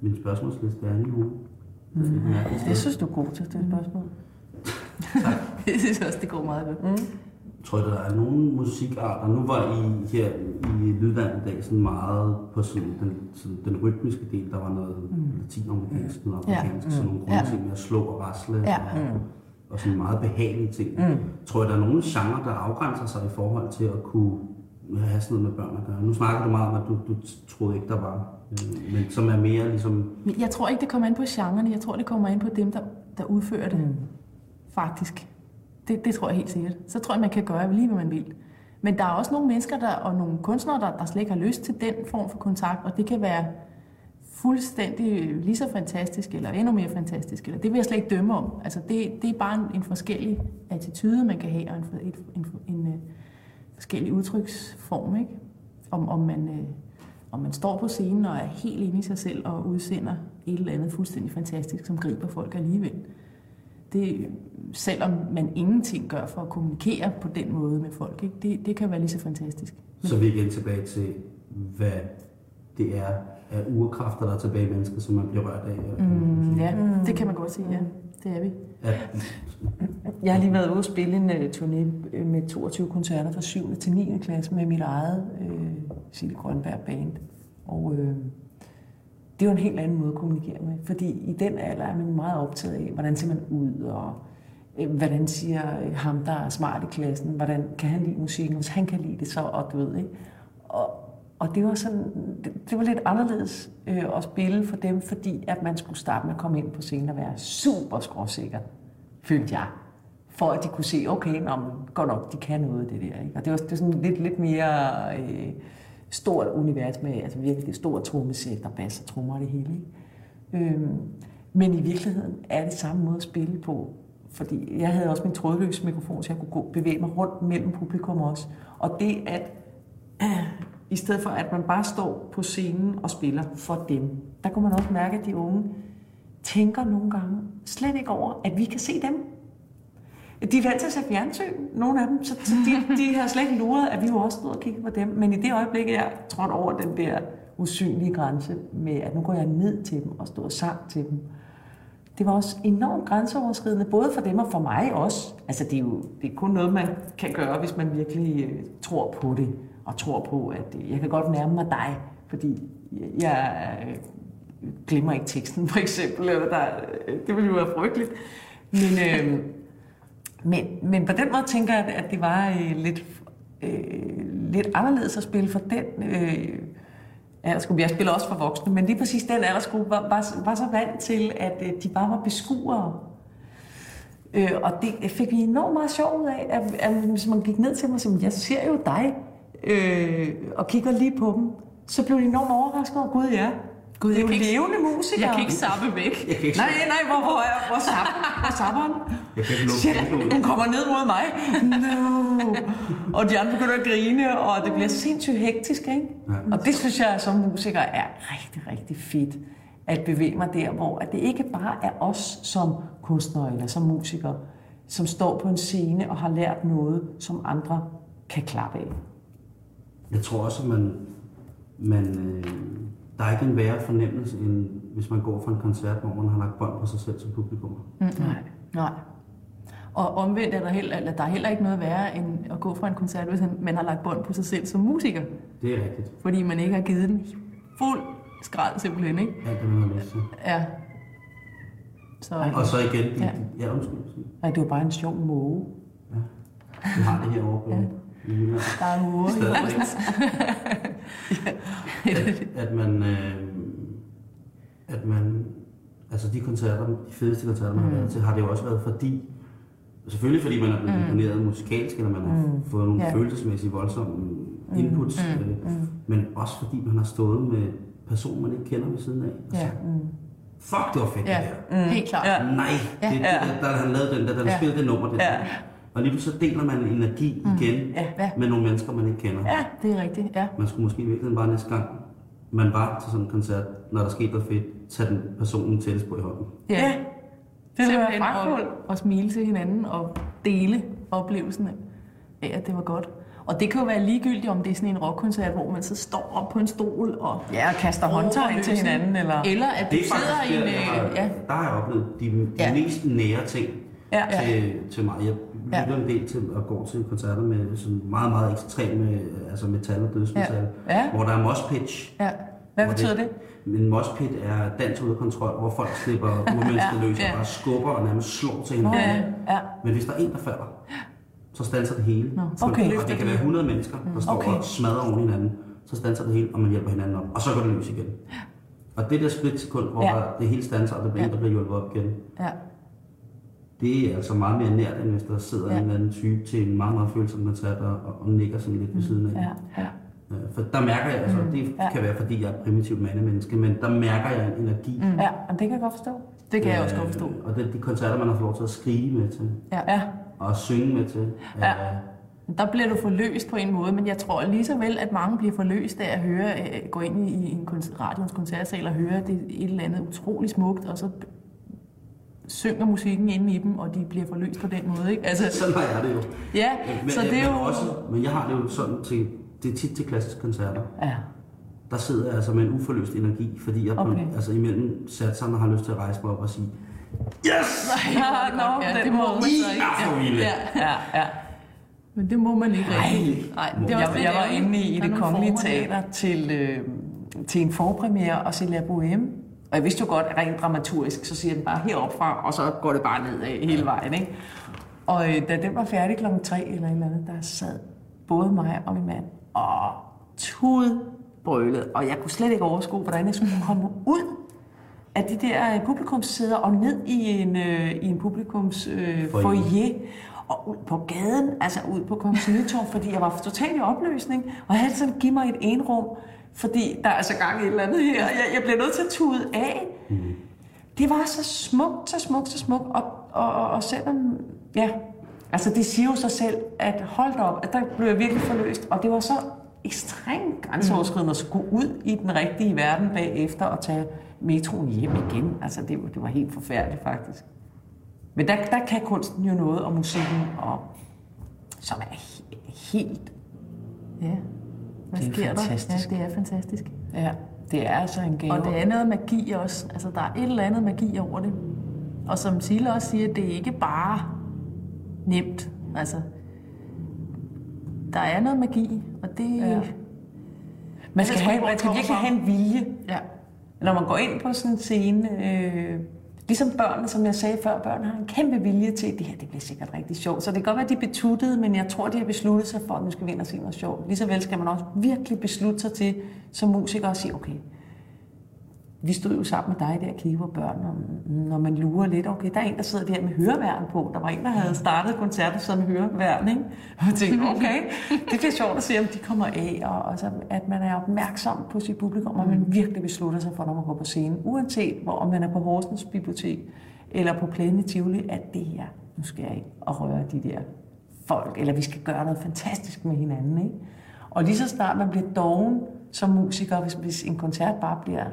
min spørgsmålsliste er lige nu. Mm. Ja, Jeg synes, du er god til at stille spørgsmål. Jeg synes også, det går meget godt. Mm. Tror du, der er nogle musikarter? Nu var I her i Lydland i dag sådan meget på sådan den, sådan den rytmiske del. Der var noget mm. latinamerikansk, noget Ja. afrikansk, sådan nogle Ja. grundting med at slå og rasle. Ja. Og, og sådan meget behagelige ting. Mm. Tror jeg, der er nogle genrer, der afgrænser sig i forhold til at kunne have sådan noget med børn at gøre? Nu snakker du meget om, at du, du troede ikke, der var. Øh, men som er mere ligesom... Jeg tror ikke, det kommer an på genrerne. Jeg tror, det kommer an på dem, der, der udfører det. Mm. Faktisk. Det, det tror jeg helt sikkert. Så tror jeg, man kan gøre lige, hvad man vil. Men der er også nogle mennesker der, og nogle kunstnere, der, der slet ikke har lyst til den form for kontakt, og det kan være fuldstændig lige så fantastisk, eller endnu mere fantastisk, eller det vil jeg slet ikke dømme om. Altså det, det er bare en, en forskellig attitude, man kan have, og en, en, en, en, en forskellig udtryksform, ikke? Om, om, man, øh, om man står på scenen og er helt inde i sig selv og udsender et eller andet fuldstændig fantastisk, som griber folk alligevel. Det, selvom man ingenting gør for at kommunikere på den måde med folk, ikke? Det, det kan være lige så fantastisk. Så er vi igen tilbage til, hvad det er af urkræfter, der er tilbage i mennesket, som man bliver rørt af. Mm, ja, det kan man godt sige, ja. Det er vi. At, Jeg har lige været ude og spille en uh, turné øh, med 22 koncerter fra 7. til 9. klasse med mit eget uh, Silje Grønberg Band. Og uh, det er jo en helt anden måde at kommunikere med, fordi i den alder er man meget optaget af, hvordan ser man ud, og øh, hvordan siger ham, der er smart i klassen, hvordan kan han lide musikken, hvis han kan lide det så, og du ved, ikke? Og, og det var sådan, det, det var lidt anderledes øh, at spille for dem, fordi at man skulle starte med at komme ind på scenen og være super skråsikker, følte jeg. For at de kunne se, okay, nå, godt nok, de kan noget af det der. Ikke? Og det var, det var sådan lidt, lidt mere øh, stort univers med altså virkelig stort trommesæt og bass og trommer og det hele. Ikke? Øhm, men i virkeligheden er det samme måde at spille på. Fordi jeg havde også min trådløse mikrofon, så jeg kunne gå, bevæge mig rundt mellem publikum også. Og det at, øh, i stedet for at man bare står på scenen og spiller for dem, der kunne man også mærke, at de unge tænker nogle gange slet ikke over, at vi kan se dem. De er vant til at se fjernsyn, nogle af dem, så, så de, de har slet ikke luret, at vi jo også stod og kigge på dem. Men i det øjeblik, jeg trådte over den der usynlige grænse med, at nu går jeg ned til dem og står og sang til dem, det var også enormt grænseoverskridende, både for dem og for mig også. Altså det er jo det er kun noget, man kan gøre, hvis man virkelig øh, tror på det, og tror på, at øh, jeg kan godt nærme mig dig, fordi jeg øh, glemmer ikke teksten, for eksempel. Eller der, øh, det ville jo være frygteligt. Men, øh, men, men på den måde tænker jeg, at det var øh, lidt, øh, lidt anderledes at spille for den øh, aldersgruppe. Jeg spiller også for voksne, men lige præcis den aldersgruppe var, var, var så vant til, at øh, de bare var beskuere. Øh, og det fik vi enormt meget sjov ud af, at, at hvis man gik ned til mig og sagde, jeg ser jo dig, øh, og kigger lige på dem, så blev de enormt overrasket over, gud ja, Gud, det er jeg jo ikke- levende musikere. Jeg kan ikke sappe væk. jeg kan ikke, Nej, nej, hvor, hvor, er, hvor, sap, hvor sapperen? jeg kan ikke Shit, kommer ned mod mig. No. Og de andre begynder at grine, og det bliver sindssygt hektisk, ikke? Ja. Og det synes jeg som musiker er rigtig, rigtig fedt. At bevæge mig der, hvor at det ikke bare er os som kunstnere eller som musikere, som står på en scene og har lært noget, som andre kan klappe af. Jeg tror også, at man, man, øh, der er ikke en værre fornemmelse, end hvis man går fra en koncert, hvor man har lagt bånd på sig selv som publikum. Mm, nej. Nej. Og omvendt er der, heller, eller der er heller ikke noget værre end at gå fra en koncert, hvis man har lagt bånd på sig selv som musiker. Det er rigtigt. Fordi man ikke har givet den fuld skrald simpelthen, ikke? Alt det, man har lyst til. Ja. Så, Og så igen, Ja. ja, ja undskyld. Nej, det var bare en sjov måge. Vi har det på i Jylland. der er. Stadigvæk. at, at man, øh, at man, altså de koncerter, de fedeste koncerter, man har været til, har det jo også været fordi, selvfølgelig fordi man er blevet imponeret musikalsk, eller man har fået nogle Ja. følelsesmæssige voldsomme inputs, øh, men også fordi man har stået med personer, man ikke kender ved siden af. Altså, Ja. Fuck, det var fedt Ja, det her. helt klart. Ja. Nej, det, det, der, der, han lavede den der, der Ja. spillede det nummer der. Ja. Og lige så deler man energi igen Ja. med nogle mennesker, man ikke kender. Ja, det er rigtigt, ja. Man skulle måske i virkeligheden bare næste gang, man var til sådan en koncert, når der skete noget fedt, tage den personen tættest på i hånden. Ja, Det ville være pragtfuldt. at, at smile til hinanden og dele oplevelsen af, at det var godt. Og det kan jo være ligegyldigt, om det er sådan en rockkoncert, hvor man så står op på en stol og Ja, og kaster håndtegn til hinanden, eller... Eller at du Det er sidder faktisk i en... der, jeg har, øh, Ja, der har jeg oplevet de, de Ja. mest nære ting Ja. til, til mig. Jeg Ja. lytter en del til at gå til koncerter med sådan meget, meget ekstreme altså metal og dødsmetal, Ja. Ja. hvor der er mosh pitch. ja. Hvad betyder det? En mosh pit er dans ude af kontrol, hvor folk slipper urmennesker løs Ja. og bare skubber og nærmest slår til hinanden. Ja, ja. Men hvis der er en, der falder, så standser det hele. Så- okay. Og det kan være 100 mennesker, der står Okay. og smadrer oven hinanden. Så standser det hele, og man hjælper hinanden op. Og så går det løs igen. Og det der split sekund, hvor Ja. ja. det hele standser, og der bliver en, der bliver hjulpet op igen, ja. Det er altså meget mere nært, end hvis der sidder Ja. ja. en eller anden type til en meget, meget følsom koncert og, og, og nikker sådan lidt ved siden af. Ja, ja. Øh, For der mærker jeg, altså det Ja. kan være, fordi jeg er primitivt mandemenneske, men der mærker jeg en energi. Mm. Ja, og det kan jeg godt forstå. Det kan jeg også godt forstå. Øh, Og det er de koncerter, man har fået lov til at skrige med til, Ja. og synge med til. Ja. Øh, Der bliver du forløst på en måde, men jeg tror lige så vel, at mange bliver forløst af at høre, øh, gå ind i en radions koncertsal og høre det et eller andet utroligt smukt, og så synger musikken inde i dem, og de bliver forløst på den måde. Ikke? Altså, Sådan har jeg det jo. ja, Men, så det er jo... Også, men jeg har det jo sådan til, det er tit til klassiske koncerter. Ja. Der sidder jeg altså med en uforløst energi, fordi jeg Okay. okay. altså imellem satserne har lyst til at rejse mig op og sige, Yes! Nej, Nå, ja, den det må måde. man så I ikke. er for vilde! Ja, Ja, ja. men det må man ikke rigtigt. Nej, det er også Jeg, jeg var inde i, i er det kongelige teater til, øh, til en forpremiere og se La Bohème. Og jeg vidste jo godt, at rent dramaturgisk, så siger den bare heroppe fra, og så går det bare ned hele vejen. Ikke? Og øh, da den var færdig klokken tre eller et eller andet, der sad både mig og min mand og tudbrølede. Og jeg kunne slet ikke overskue, hvordan jeg skulle komme ud af de der øh, publikumssæder og ned i en, øh, i en publikums øh, Foyer. foyer og ud på gaden, altså ud på Kongens Nytorv, fordi jeg var totalt i opløsning, og jeg havde sådan, giv mig et enrum, fordi der er altså gang i et eller andet her, jeg, jeg bliver nødt til at tude af. Det var så smukt, så smukt, så smukt, og, og, og, og selvom, ja, altså det siger jo sig selv, at hold op, at der blev jeg virkelig forløst, og det var så ekstremt grænseoverskridende at skulle ud i den rigtige verden bagefter og tage metroen hjem igen. Altså det, var- det var helt forfærdeligt faktisk. Men der, der kan kunsten jo noget, og musikken, og, som er he- helt, Ja, hvad Det er sker fantastisk. der? Ja, det er fantastisk. ja, det er altså en gave. Og det er noget magi også. Altså, der er et eller andet magi over det. Og som Sille også siger, det er ikke bare nemt. Altså, der er noget magi, og det... Ja. Man skal, have, man skal virkelig have en vilje. ja. Når man går ind på sådan en scene, øh, ligesom børnene, som jeg sagde før, børn har en kæmpe vilje til, det her det bliver sikkert rigtig sjovt. Så det kan godt være, at de er betuttede, men jeg tror, de har besluttet sig for, at nu skal vi ind og se noget sjovt. Ligeså vel skal man også virkelig beslutte sig til, som musiker, at sige, okay, vi stod jo sammen med dig der, på børn, og når man lurer lidt, okay, der er en, der sidder der med høreværn på. Der var en, der havde startet koncerten sådan med høreværn, ikke? Og jeg tænkte, okay, det bliver sjovt at se, om de kommer af, og, og så, at man er opmærksom på sit publikum, og man virkelig beslutter sig for, når man går på scenen, uanset hvor, om man er på Horsens Bibliotek, eller på Plæne Tivoli, at det her, nu skal jeg ind og røre de der folk, eller vi skal gøre noget fantastisk med hinanden, ikke? Og lige så snart man bliver doven som musiker, hvis, hvis en koncert bare bliver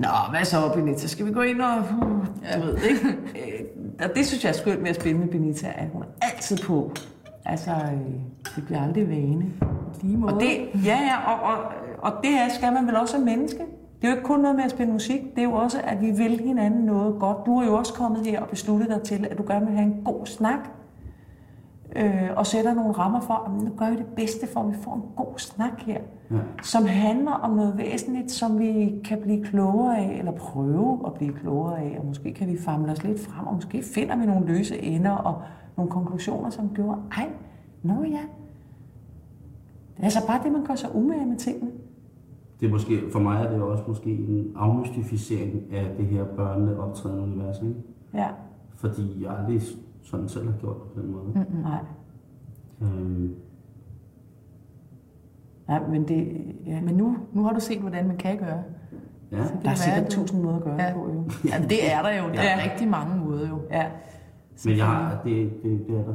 Nå, hvad så, Benita? Skal vi gå ind og... Uh, du ved, ikke? Øh, og det synes jeg er skønt med at spille med Benita, at hun er altid på. Altså, øh, det bliver aldrig vane. Lige måde. Og det, ja, ja, og, og, og det er, skal man vel også som menneske. Det er jo ikke kun noget med at spille musik, det er jo også, at vi vil hinanden noget godt. Du har jo også kommet her og besluttet dig til, at du gerne vil have en god snak, øh, og sætter nogle rammer for, at nu gør vi det bedste for, at vi får en god snak her, ja. som handler om noget væsentligt, som vi kan blive klogere af, eller prøve at blive klogere af, og måske kan vi famle os lidt frem, og måske finder vi nogle løse ender og nogle konklusioner, som gjorde, ej, nå ja, det er altså bare det, man gør sig umage med tingene. Det er måske, for mig er det også måske en afmystificering af det her børnene optrædende univers, ikke? Ja. Fordi jeg aldrig sådan selv har gjort på den måde. Mm-hmm. Nej. Øhm, Ja, men det... Ja. Men nu, nu har du set, hvordan man kan gøre. ja, det Der er sikkert du- tusind måder at gøre Ja. det på, jo. Ja, det er der jo. Der er Ja. rigtig mange måder jo. Ja. men jeg har, det, det, det er der.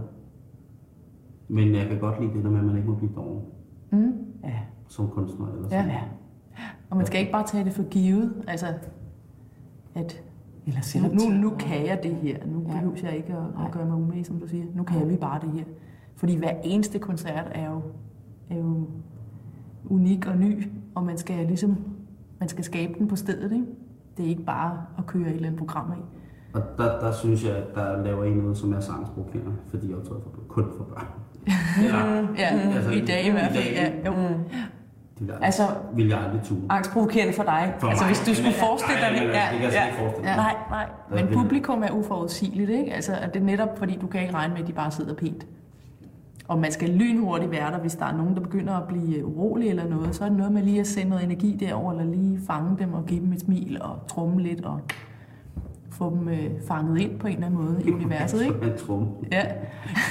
Men jeg kan godt lide det der med, at man ikke må blive doven Mm. Ja. som kunstner. Eller Ja. sådan. ja. Og man skal ikke bare tage det for givet. Altså, at Eller nu, selektiv. nu, nu kan jeg det her. Nu Ja. behøver jeg ikke at, at gøre mig umage, som du siger. Nu kan vi bare det her. Fordi hver eneste koncert er jo, er jo unik og ny, og man skal ligesom man skal skabe den på stedet. Ikke? Det er ikke bare at køre et eller andet program af. Og der, der synes jeg, at der laver en noget, som er sangsprovokerende, fordi jeg optræder for, kun for børn. Eller, Ja, altså, i dag i hvert fald. i Ja, jo. Det vil jeg, Altså, vil jeg aldrig tue. angstprovokerende for dig. For altså, mig. hvis du skulle forestille dig det. altså, ikke forestille mig. Nej, nej. Men publikum er uforudsigeligt, ikke? Altså, at det er netop fordi, du kan ikke regne med, at de bare sidder pænt. Og man skal lynhurtigt være der, hvis der er nogen, der begynder at blive urolig eller noget. Så er det noget med lige at sende noget energi derover, eller lige fange dem og give dem et smil og trumme lidt og få dem øh, fanget ind på en eller anden måde i universet, ikke? Ja.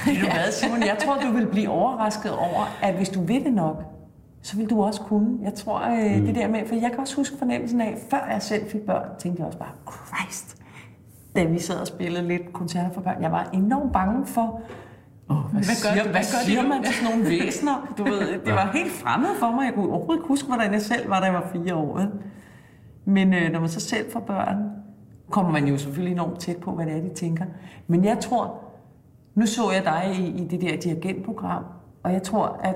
Ved du hvad, Simon? Jeg tror, du vil blive overrasket over, at hvis du vil det nok, så vil du også kunne. Jeg tror, øh, Mm. det der med, for jeg kan også huske fornemmelsen af, før jeg selv fik børn, tænkte jeg også bare, Christ, da vi sad og spillede lidt koncerter for børn, jeg var enormt bange for, Oh, hvad, Hvad gør siger, hvad, Hvad gør siger man til sådan nogle væsener? Du ved, det var helt fremmed for mig. Jeg kunne overhovedet ikke huske, hvordan jeg selv var, da jeg var fire år. Men øh, når man så selv får børn, kommer man jo selvfølgelig enormt tæt på, hvad det er, de tænker. Men jeg tror, nu så jeg dig i, i det der dirigentprogram, og jeg tror, at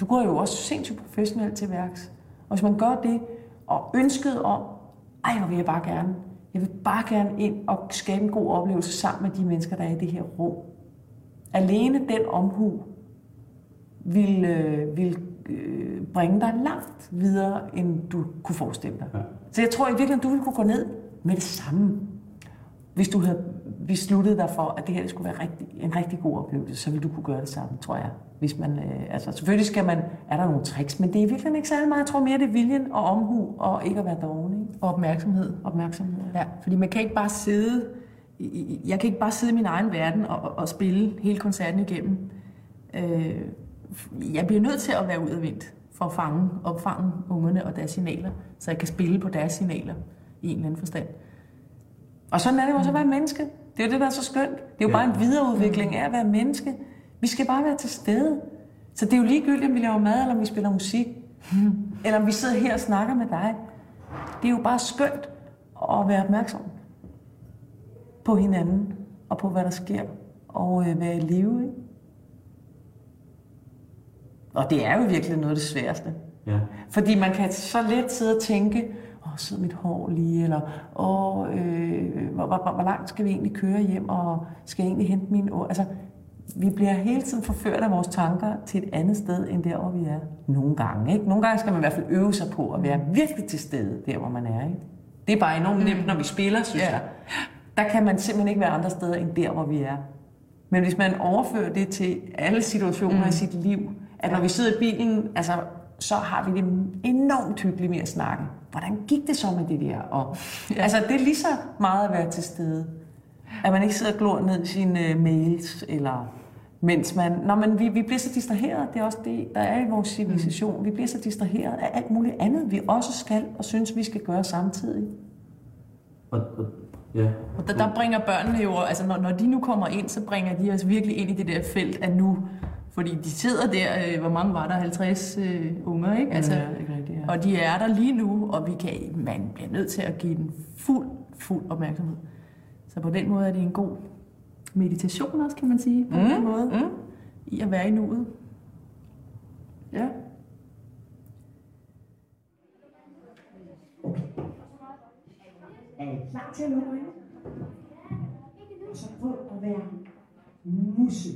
du går jo også sindssygt professionelt til værks. Og hvis man gør det, og ønsket om, ej, hvor vil jeg bare gerne, jeg vil bare gerne ind og skabe en god oplevelse sammen med de mennesker, der er i det her rum. Alene den omhu vil, øh, vil øh, bringe dig langt videre, end du kunne forestille dig. Ja. Så jeg tror i virkeligheden, du ville kunne gå ned med det samme. Hvis du havde besluttet dig for, at det her det skulle være rigtig, en rigtig god oplevelse, så ville du kunne gøre det samme, tror jeg. Hvis man, øh, altså selvfølgelig skal man, er der nogle tricks, men det er i virkeligheden ikke særlig meget. Jeg tror mere, det er viljen og omhu, og ikke at være doven, ikke? Og opmærksomhed. Opmærksomhed. Ja, fordi man kan ikke bare sidde, jeg kan ikke bare sidde i min egen verden og, og- og spille hele koncerten igennem. Øh, jeg bliver nødt til at være udadvendt for at fange, opfange ungerne og deres signaler, så jeg kan spille på deres signaler i en eller anden forstand. Og sådan er det jo også at være menneske. Det er jo det, der er så skønt. Det er jo Ja. bare en videreudvikling af at være menneske. Vi skal bare være til stede. Så det er jo ligegyldigt, om vi laver mad, eller om vi spiller musik. Eller om vi sidder her og snakker med dig. Det er jo bare skønt at være opmærksom på hinanden, og på hvad der sker, og øh, være i live. Ikke? Og det er jo virkelig noget af det sværeste. Ja. Fordi man kan så let sidde og tænke, åh, sidder mit hår lige, eller åh, øh, hvor, hvor, hvor, langt skal vi egentlig køre hjem, og skal jeg egentlig hente mine ord? Altså, vi bliver hele tiden forført af vores tanker til et andet sted, end der, hvor vi er. Nogle gange, ikke? Nogle gange skal man i hvert fald øve sig på at være virkelig til stede, der hvor man er, ikke? Det er bare enormt nemt, når vi spiller, synes Ja. jeg. Der kan man simpelthen ikke være andre steder, end der, hvor vi er. Men hvis man overfører det til alle situationer mm. i sit liv, at når vi sidder i bilen, altså, så har vi det enormt hyggeligt med at snakke. Hvordan gik det så med det der? Og, ja. Altså, det er lige så meget at være til stede. At man ikke sidder og glor ned i sine uh, mails, eller mens man... Nå, men vi, vi bliver så distraheret. Det er også det, der er i vores civilisation. Mm. Vi bliver så distraheret af alt muligt andet, vi også skal og synes, vi skal gøre samtidig. Og, og, ja. Og der, der bringer børnene jo, altså når, når de nu kommer ind, så bringer de os virkelig ind i det der felt af nu. Fordi de sidder der, øh, hvor mange var der? 50 øh, unger, ikke? Altså, Ja, ikke rigtigt, ja. Og de er der lige nu, og vi kan, man bliver nødt til at give den fuld, fuld opmærksomhed. Så på den måde er det en god meditation også, kan man sige. På mm. den måde. Mm. I at være i nuet. Ja. Er I klar til at lukke øjnene? Og så prøv at være musse.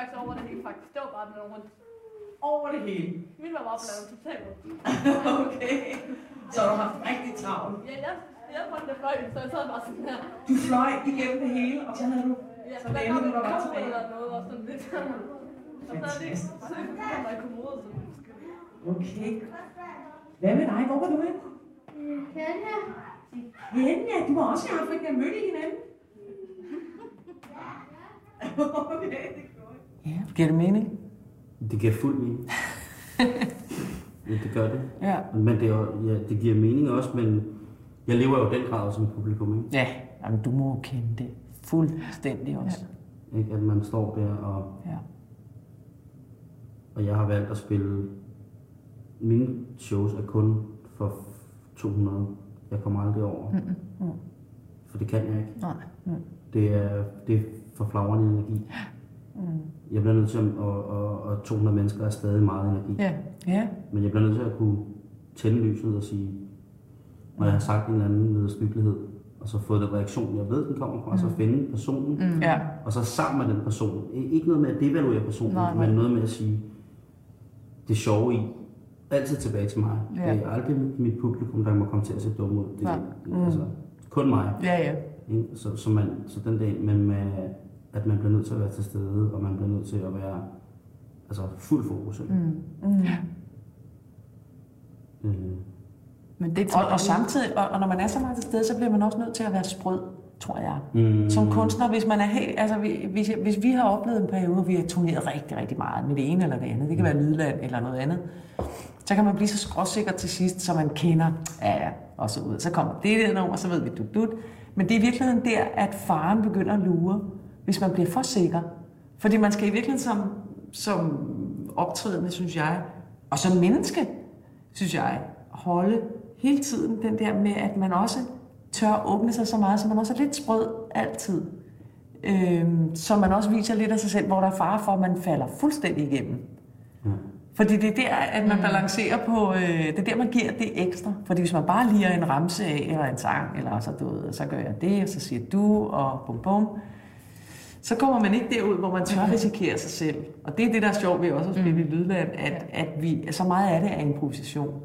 Faktisk over det hele, faktisk. Det var bare nogen rundt. Over det hele. Min var bare blandet totalt okay. Så du har haft rigtig travlt. Ja, jeg, jeg det fløj, så jeg sad bare sådan her. Du fløj igennem det hele, og så havde du Ja, så der kom du en der var ko tilbage. eller noget, og sådan lidt. Og så er det så kom der så Okay. Hvad med dig? Hvor var du hen? Kenya. Kenya, du var også i Afrika. Mødte I hinanden? okay, det er godt. Ja, giver det mening? Det giver fuld mening. ja, det gør det. Ja. Men det, er, ja, det giver mening også, men jeg lever jo den grad som publikum, ikke? Ja, jamen, du må kende det fuldstændig også. ikke? At man står der, og, Ja. og jeg har valgt at spille... Mine shows er kun for 200. Jeg kommer aldrig over. Mm-mm. For det kan jeg ikke. Nej. Mm. Det er, det er for flagrende energi. Jeg bliver nødt til at, og, og, og 200 mennesker er stadig meget energi. Ja. Ja. Men jeg bliver nødt til at kunne tænde lyset og sige, når jeg har sagt en eller anden vederstyggelighed, og så fået den reaktion, jeg ved, den kommer fra, mm. så finde personen, mm. Ja. og så sammen med den person. Ikke noget med at devaluere personen, Nej, nej. men noget med at sige, det sjove i, altid tilbage til mig. Ja. Det er aldrig mit publikum, der må komme til at se dumme ud. Det, Nej. mm. altså, kun mig. Ja, ja. Så, så, man, så den dag, men med, at man bliver nødt til at være til stede, og man bliver nødt til at være altså, fuld fokus. Mm. Mm. Øh, Men det Og, og samtidig, og, og når man er så meget til stede, så bliver man også nødt til at være sprød, tror jeg. mm, Som kunstner, hvis man er helt, altså vi- hvis, hvis vi har oplevet en periode, hvor vi har turneret rigtig, rigtig meget med det ene eller det andet, det kan være lydland eller noget andet, så kan man blive så skråsikker til sidst, så man kender, ja, ja, og så ud. Så kommer det der nummer, så ved vi, du, du. Men det er i virkeligheden der, at faren begynder at lure, hvis man bliver for sikker. Fordi man skal i virkeligheden som, som optrædende, synes jeg, og som menneske, synes jeg, holde hele tiden den der med, at man også tør åbne sig så meget, så man også er lidt sprød altid. Øhm, så man også viser lidt af sig selv, hvor der er fare for, at man falder fuldstændig igennem. Ja. Fordi det er der, at man balancerer på, øh, det er der, man giver det ekstra. Fordi hvis man bare liger en ramse af, eller en sang, eller så, du ved, så gør jeg det, og så siger du, og bum bum, så kommer man ikke derud, hvor man tør risikere sig selv. Og det er det, der er sjovt ved også at spille i Lydland, at, at, vi, så meget af det er improvisation.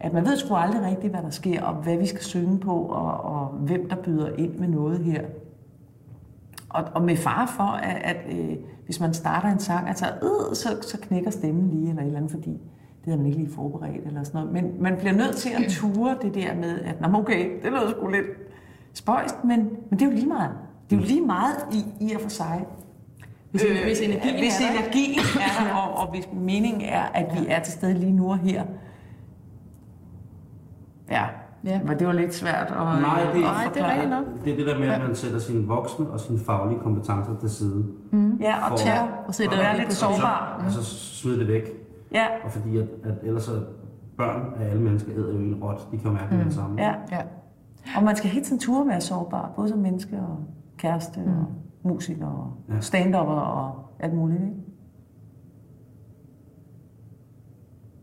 At man ved sgu aldrig rigtigt, hvad der sker, og hvad vi skal synge på, og, og hvem der byder ind med noget her. Og, og med fare for, at, at øh, hvis man starter en sang, altså, øh, så, så knækker stemmen lige, eller et eller andet, fordi det havde man ikke lige forberedt, eller sådan noget. Men man bliver nødt til at ture det der med, at Nå, okay, det lød sgu lidt spøjst, men, men det er jo lige meget. Det er jo lige meget i, i og for sig. Hvis, øh, hvis energien hvis er der, energien er der, og, og hvis meningen er, at vi er til stede lige nu og her. Ja, Ja. men det var lidt svært at, Nej, det, Nej, det er rigtigt nok. det er det der med, at man sætter sine voksne og sine faglige kompetencer til side. Ja, og For- tør Og sætter være det lidt sårbar. Og så smide det væk. Ja, Og fordi at, at ellers så børn af alle mennesker æder jo en rot. De kan jo mærke mm. det samme. ja. Ja. Og man skal hele tiden ture være sårbar, både som menneske og kæreste mm. og musiker og Ja. stand-upper og alt muligt. Ikke?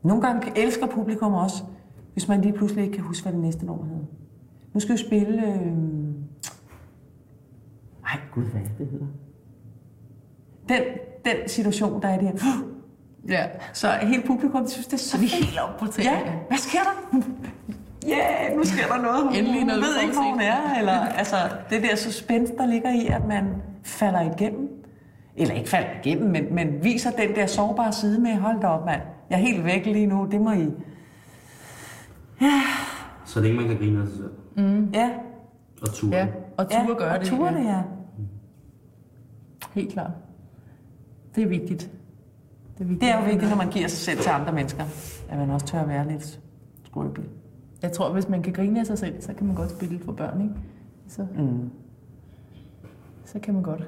Nogle gange elsker publikum også, hvis man lige pludselig ikke kan huske, hvad det næste nummer hedder. Nu skal vi spille... Øh... Ej, gud, hvad det, hedder? Den, den situation, der er der. Ja. Så hele publikum synes, det er så Vi er helt oppe på Ja, tæerne. hvad sker der? Ja, yeah, nu sker der noget. Hun, Endelig noget, ved ikke, hvor hun er. Eller, altså, det der suspense, der ligger i, at man falder igennem. Eller ikke falder igennem, men, men viser den der sårbare side med, hold da op, mand. Jeg er helt væk lige nu, det må I... Så længe man kan grine af sig selv. Ja, Og ture. ja. Og ja ture gør og det. ture det, ja. Helt klart. Det er vigtigt. Det er, vigtigt. Det er jo vigtigt, når man giver sig selv til andre mennesker, at man også tør at være lidt skrøbelig. Jeg tror, hvis man kan grine af sig selv, så kan man godt spille for børn, ikke? Så, Mm. så kan man godt.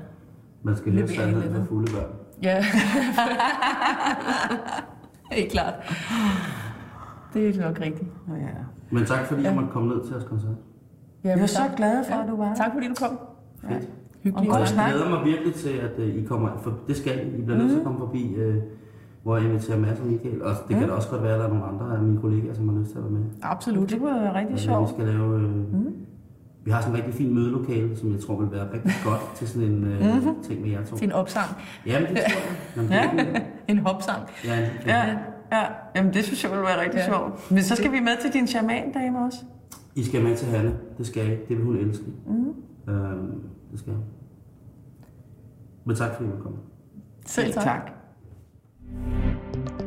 Man skal i sandheden for fulde børn. Ja. Helt klart. Det er nok rigtigt. Ja. Men tak fordi jeg måtte komme ned til jeres koncert. Ja, Jeg er så glad for, at du var. Tak fordi du kom. Fedt. Hyggeligt. Og jeg glæder mig virkelig til, at uh, I kommer. For det skal I. I bliver nødt til at komme forbi, uh, hvor jeg inviterer Mads og Michael. Og det kan da også godt være, at der er nogle andre af mine kollegaer, som har lyst til at være med. Absolut. Det kunne være rigtig Og sjovt. Vi skal lave... Uh, Vi har sådan en rigtig fin mødelokale, som jeg tror vil være rigtig godt til sådan en uh, ting med jer to. Til en opsang. Jamen, det tror jeg. Det, En hopsang. ja, Ja, ja. Jamen, det synes jeg ville være rigtig Ja. sjovt. Men så skal vi med til din shaman-dame også. I skal med til Hanne. Det skal I. Det vil hun elske. Mm. Øhm, det skal jeg. Men tak fordi I kom. Selv tak. tak. Thank you.